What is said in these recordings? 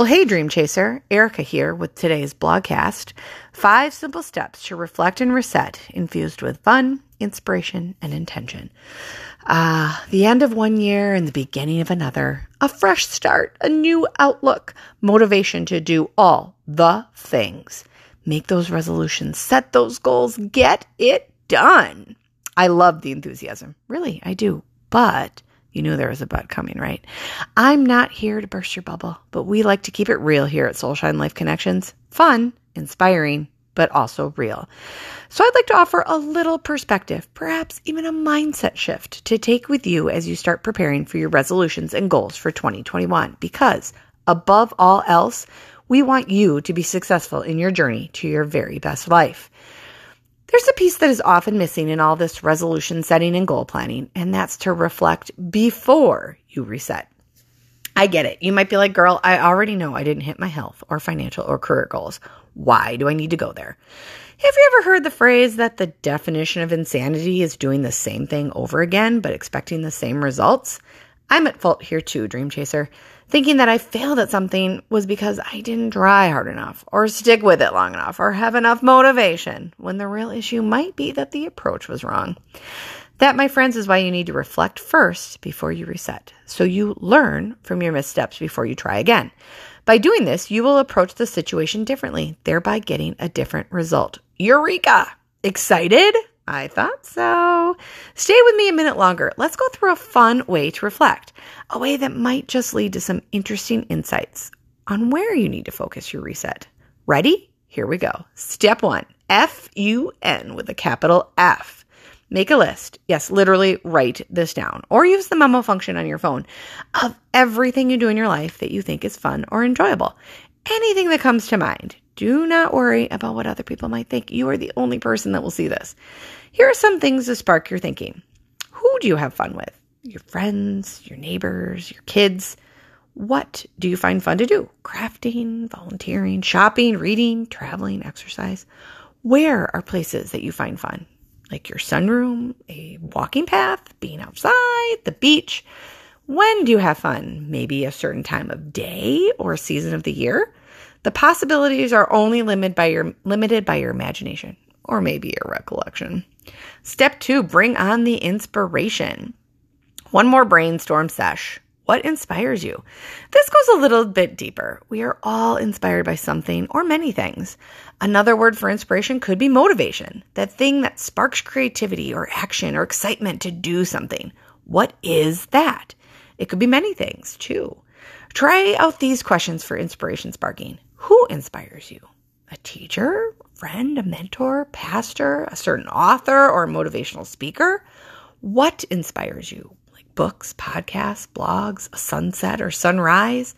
Well, hey, Dream Chaser, Erika here with today's blogcast. Five simple steps to reflect and reset, infused with fun, inspiration, and intention. Ah, the end of one year and the beginning of another. A fresh start, a new outlook, motivation to do all the things. Make those resolutions, set those goals, get it done. I love the enthusiasm. Really, I do. But you knew there was a but coming, right? I'm not here to burst your bubble, but we like to keep it real here at Soulshine Life Connections. Fun, inspiring, but also real. So I'd like to offer a little perspective, perhaps even a mindset shift to take with you as you start preparing for your resolutions and goals for 2021. Because above all else, we want you to be successful in your journey to your very best life. There's a piece that is often missing in all this resolution setting and goal planning, and that's to reflect before you reset. I get it. You might be like, girl, I already know I didn't hit my health or financial or career goals. Why do I need to go there? Have you ever heard the phrase that the definition of insanity is doing the same thing over again but expecting the same results? I'm at fault here too, Dream Chaser. Thinking that I failed at something was because I didn't try hard enough, or stick with it long enough, or have enough motivation, when the real issue might be that the approach was wrong. That, my friends, is why you need to reflect first before you reset. So you learn from your missteps before you try again. By doing this, you will approach the situation differently, thereby getting a different result. Eureka! Excited? I thought so. Stay with me a minute longer. Let's go through a fun way to reflect, a way that might just lead to some interesting insights on where you need to focus your reset. Ready? Here we go. Step one F U N with a capital F. Make a list. Yes, literally write this down or use the memo function on your phone of everything you do in your life that you think is fun or enjoyable. Anything that comes to mind. Do not worry about what other people might think. You are the only person that will see this. Here are some things to spark your thinking. Who do you have fun with? Your friends, your neighbors, your kids? What do you find fun to do? Crafting, volunteering, shopping, reading, traveling, exercise? Where are places that you find fun? Like your sunroom, a walking path, being outside, the beach? When do you have fun? Maybe a certain time of day or season of the year? The possibilities are only limited by your limited by your imagination or maybe your recollection. Step 2, bring on the inspiration. One more brainstorm sesh. What inspires you? This goes a little bit deeper. We are all inspired by something or many things. Another word for inspiration could be motivation, that thing that sparks creativity or action or excitement to do something. What is that? It could be many things too. Try out these questions for inspiration sparking. Who inspires you? A teacher, friend, a mentor, pastor, a certain author, or a motivational speaker? What inspires you? Like books, podcasts, blogs, a sunset or sunrise?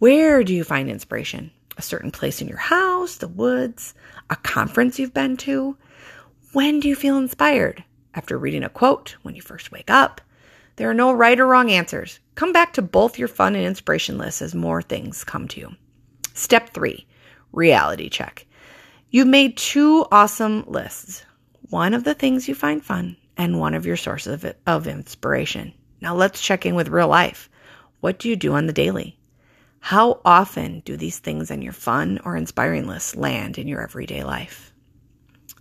Where do you find inspiration? A certain place in your house, the woods, a conference you've been to? When do you feel inspired? After reading a quote, when you first wake up? There are no right or wrong answers. Come back to both your fun and inspiration lists as more things come to you. Step three, reality check. You've made two awesome lists one of the things you find fun and one of your sources of, of inspiration. Now let's check in with real life. What do you do on the daily? How often do these things on your fun or inspiring list land in your everyday life?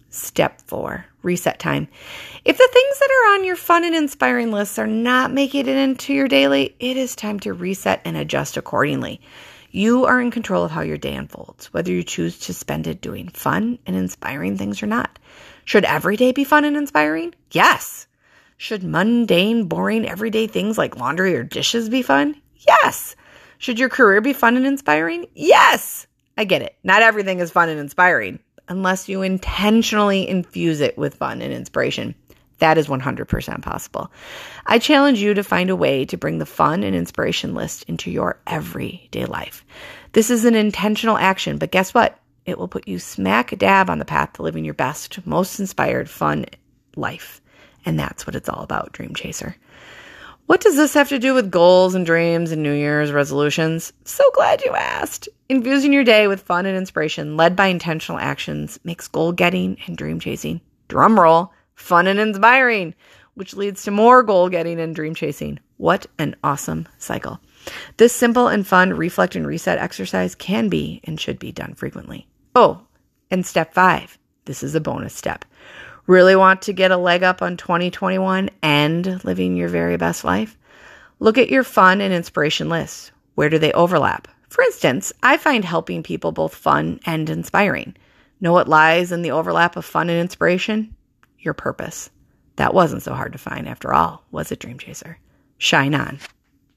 Step four, reset time. If the things that are on your fun and inspiring lists are not making it into your daily, it is time to reset and adjust accordingly. You are in control of how your day unfolds, whether you choose to spend it doing fun and inspiring things or not. Should every day be fun and inspiring? Yes. Should mundane, boring, everyday things like laundry or dishes be fun? Yes. Should your career be fun and inspiring? Yes. I get it. Not everything is fun and inspiring unless you intentionally infuse it with fun and inspiration. That is 100% possible. I challenge you to find a way to bring the fun and inspiration list into your everyday life. This is an intentional action, but guess what? It will put you smack dab on the path to living your best, most inspired, fun life. And that's what it's all about, Dream Chaser. What does this have to do with goals and dreams and New Year's resolutions? So glad you asked. Infusing your day with fun and inspiration led by intentional actions makes goal getting and dream chasing, drum roll, fun and inspiring, which leads to more goal getting and dream chasing. What an awesome cycle. This simple and fun reflect and reset exercise can be and should be done frequently. Oh, and step five this is a bonus step. Really want to get a leg up on 2021 and living your very best life? Look at your fun and inspiration lists. Where do they overlap? For instance, I find helping people both fun and inspiring. Know what lies in the overlap of fun and inspiration? Your purpose. That wasn't so hard to find after all, was it, Dream Chaser? Shine on.